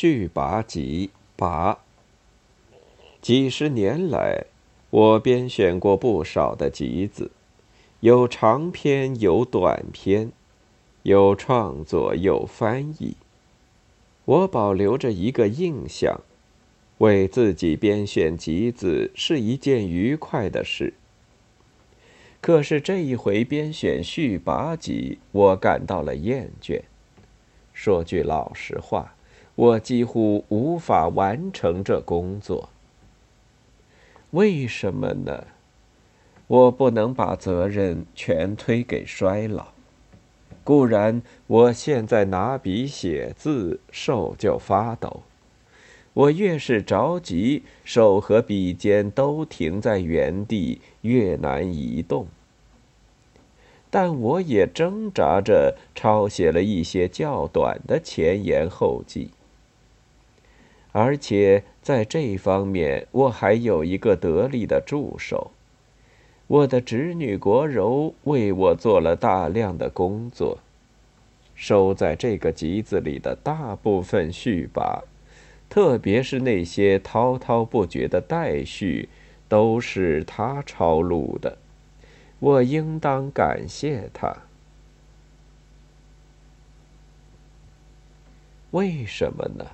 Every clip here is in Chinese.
续跋集跋。几十年来，我编选过不少的集子，有长篇，有短篇，有创作，有翻译。我保留着一个印象：为自己编选集子是一件愉快的事。可是这一回编选续跋集，我感到了厌倦。说句老实话，我几乎无法完成这工作。为什么呢？我不能把责任全推给衰老。固然，我现在拿笔写字，手就发抖。我越是着急，手和笔尖都停在原地，越难移动。但我也挣扎着抄写了一些较短的前言后记，而且在这方面我还有一个得力的助手，我的侄女国柔为我做了大量的工作，收在这个集子里的大部分序跋。特别是那些滔滔不绝的待续，都是他抄录的，我应当感谢他。为什么呢？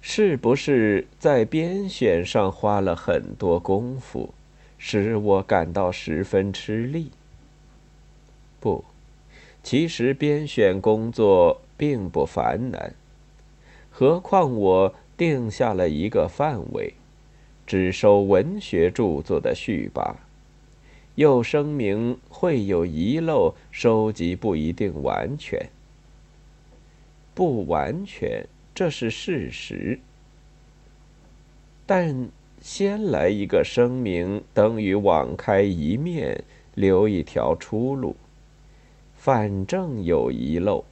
是不是在编选上花了很多功夫，使我感到十分吃力？不，其实编选工作并不繁难。何况我定下了一个范围，只收文学著作的序跋，又声明会有遗漏，收集不一定完全。不完全，这是事实。但先来一个声明，等于网开一面，留一条出路。反正有遗漏，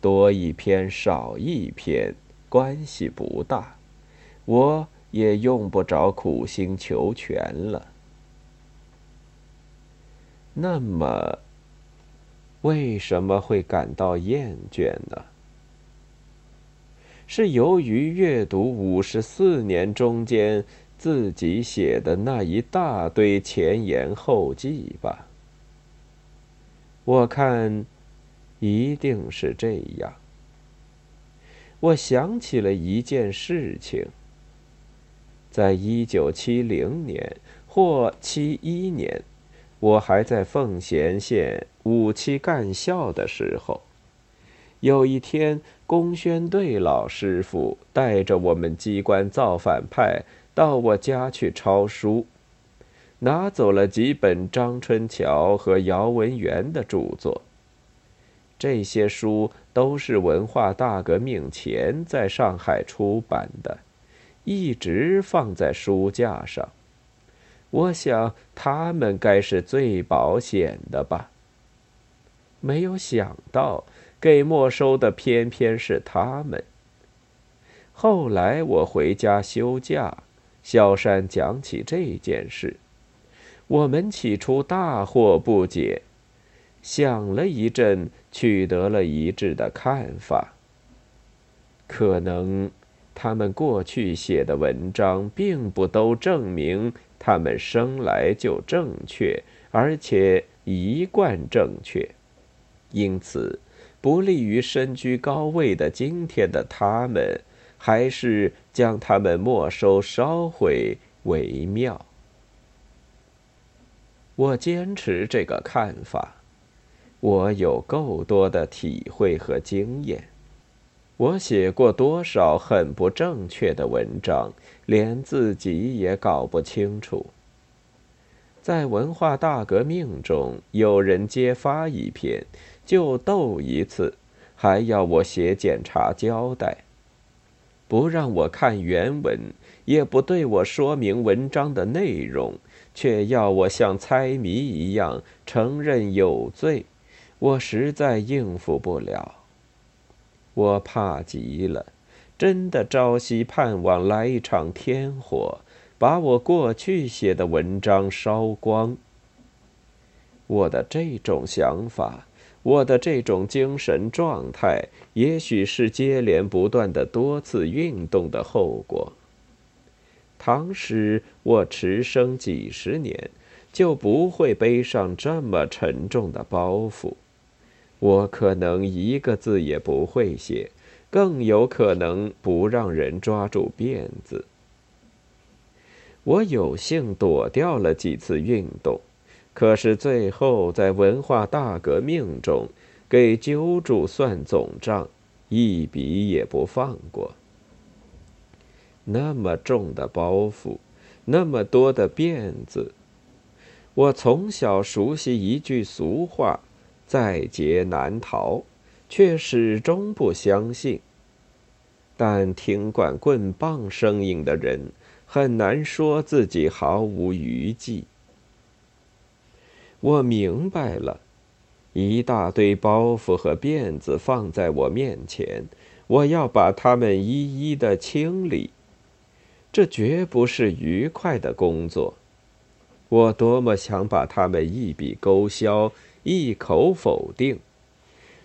多一篇少一篇。关系不大，我也用不着苦心求全了。那么，为什么会感到厌倦呢？是由于阅读五十四年中间自己写的那一大堆前言后记吧？我看，一定是这样。我想起了一件事情，在一九七零年或七一年，我还在奉贤县五七干校的时候，有一天，公宣队老师傅带着我们机关造反派到我家去抄书，拿走了几本张春桥和姚文元的著作。这些书都是文化大革命前在上海出版的，一直放在书架上。我想他们该是最保险的吧。没有想到给没收的偏偏是他们。后来我回家休假，萧山讲起这件事，我们起初大惑不解。想了一阵，取得了一致的看法。可能他们过去写的文章并不都证明他们生来就正确，而且一贯正确，因此不利于身居高位的今天的他们，还是将他们没收烧毁为妙。我坚持这个看法。我有够多的体会和经验，我写过多少很不正确的文章，连自己也搞不清楚。在文化大革命中，有人揭发一篇，就斗一次，还要我写检查交代，不让我看原文，也不对我说明文章的内容，却要我像猜谜一样承认有罪。我实在应付不了，我怕极了，真的朝夕盼望来一场天火，把我过去写的文章烧光。我的这种想法，我的这种精神状态，也许是接连不断的多次运动的后果。倘使我迟生几十年，就不会背上这么沉重的包袱。我可能一个字也不会写，更有可能不让人抓住辫子。我有幸躲掉了几次运动。可是最后，在文化大革命中，给揪住算总账，一笔也不放过。那么重的包袱，那么多的辫子。我从小熟悉一句俗话：“在劫难逃”，却始终不相信。但听惯棍棒声音的人，很难说自己毫无余悸。我明白了，一大堆包袱和辫子放在我面前，我要把它们一一的清理。这绝不是愉快的工作。我多么想把它们一笔勾销，一口否定。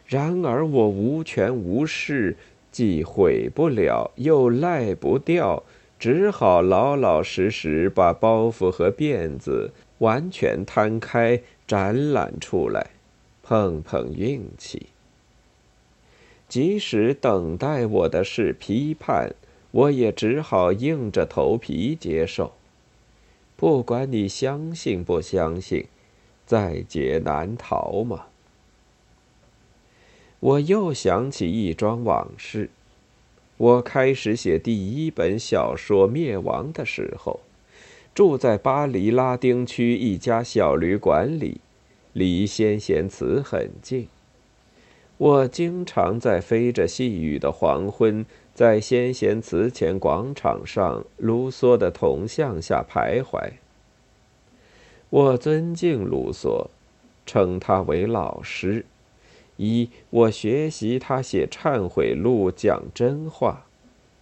然而我无权无势，既毁不了，又赖不掉，只好老老实实把包袱和辫子。完全摊开展览出来，碰碰运气。即使等待我的是批判，我也只好硬着头皮接受。不管你相信不相信，在劫难逃嘛。我又想起一桩往事：我开始写第一本小说《灭亡》的时候。住在巴黎拉丁区一家小旅馆里，离先贤祠很近。我经常在飞着细雨的黄昏，在先贤祠前广场上卢梭的铜像下徘徊。我尊敬卢梭，称他为老师。一，我学习他写忏悔录，讲真话；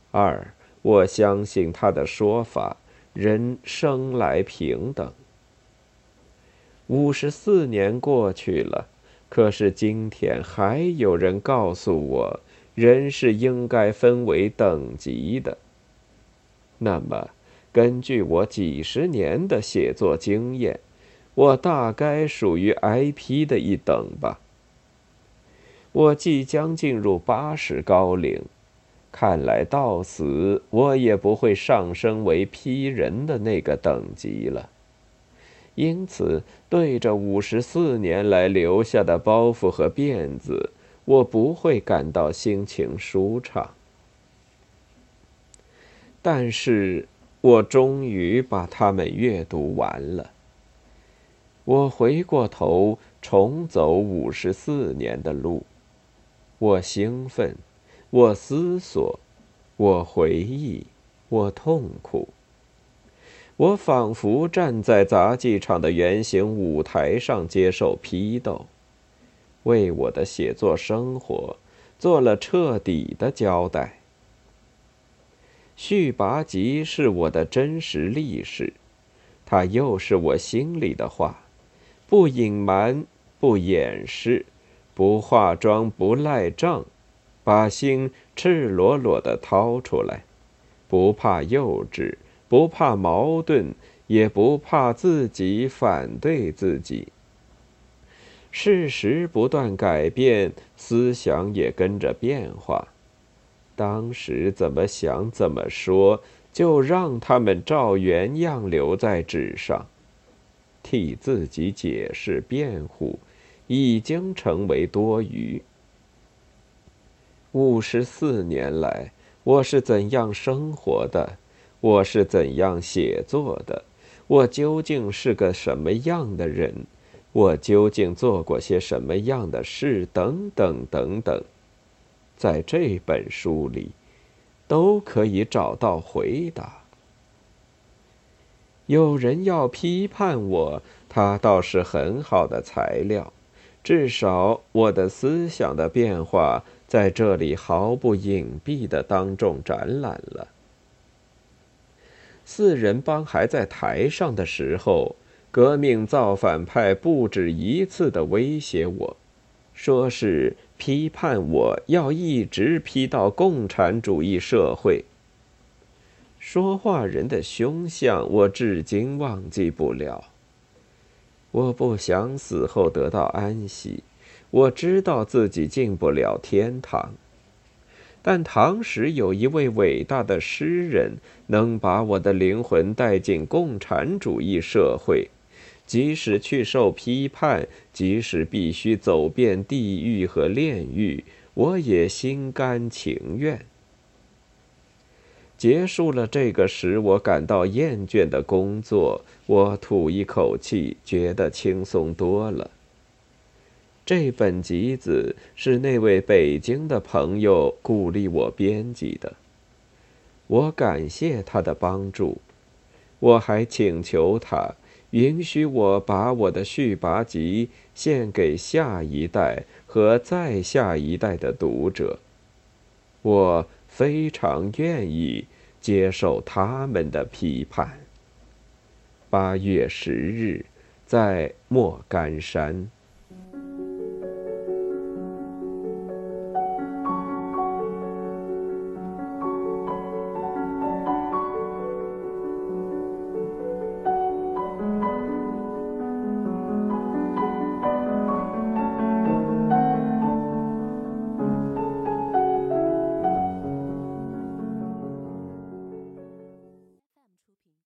二，我相信他的说法。人生来平等。五十四年过去了，可是今天还有人告诉我，人是应该分为等级的。那么，根据我几十年的写作经验，我大概属于 I.P 的一等吧。我即将进入八十高龄。看来到死我也不会上升为批人的那个等级了，因此对着五十四年来留下的包袱和辫子，我不会感到心情舒畅。但是我终于把它们阅读完了。我回过头重走五十四年的路，我兴奋。我思索，我回忆，我痛苦。我仿佛站在杂技场的圆形舞台上接受批斗，为我的写作生活做了彻底的交代。续拔集是我的真实历史，它又是我心里的话，不隐瞒，不掩饰，不化妆，不赖账。把心赤裸裸的掏出来，不怕幼稚，不怕矛盾，也不怕自己反对自己。事实不断改变，思想也跟着变化。当时怎么想怎么说，就让他们照原样留在纸上。替自己解释辩护，已经成为多余。五十四年来，我是怎样生活的？我是怎样写作的？我究竟是个什么样的人？我究竟做过些什么样的事？等等等等，在这本书里，都可以找到回答。有人要批判我，他倒是很好的材料，至少我的思想的变化。在这里毫不隐蔽的当众展览了。四人帮还在台上的时候，革命造反派不止一次的威胁我，说是批判我要一直批到共产主义社会。说话人的凶相，我至今忘记不了。我不想死后得到安息，我知道自己进不了天堂。但唐时有一位伟大的诗人，能把我的灵魂带进共产主义社会，即使去受批判，即使必须走遍地狱和炼狱，我也心甘情愿。结束了这个使我感到厌倦的工作，我吐一口气，觉得轻松多了。这本集子是那位北京的朋友鼓励我编辑的，我感谢他的帮助。我还请求他允许我把我的续跋集献给下一代和再下一代的读者。我非常愿意。接受他们的批判。八月十日，在莫干山。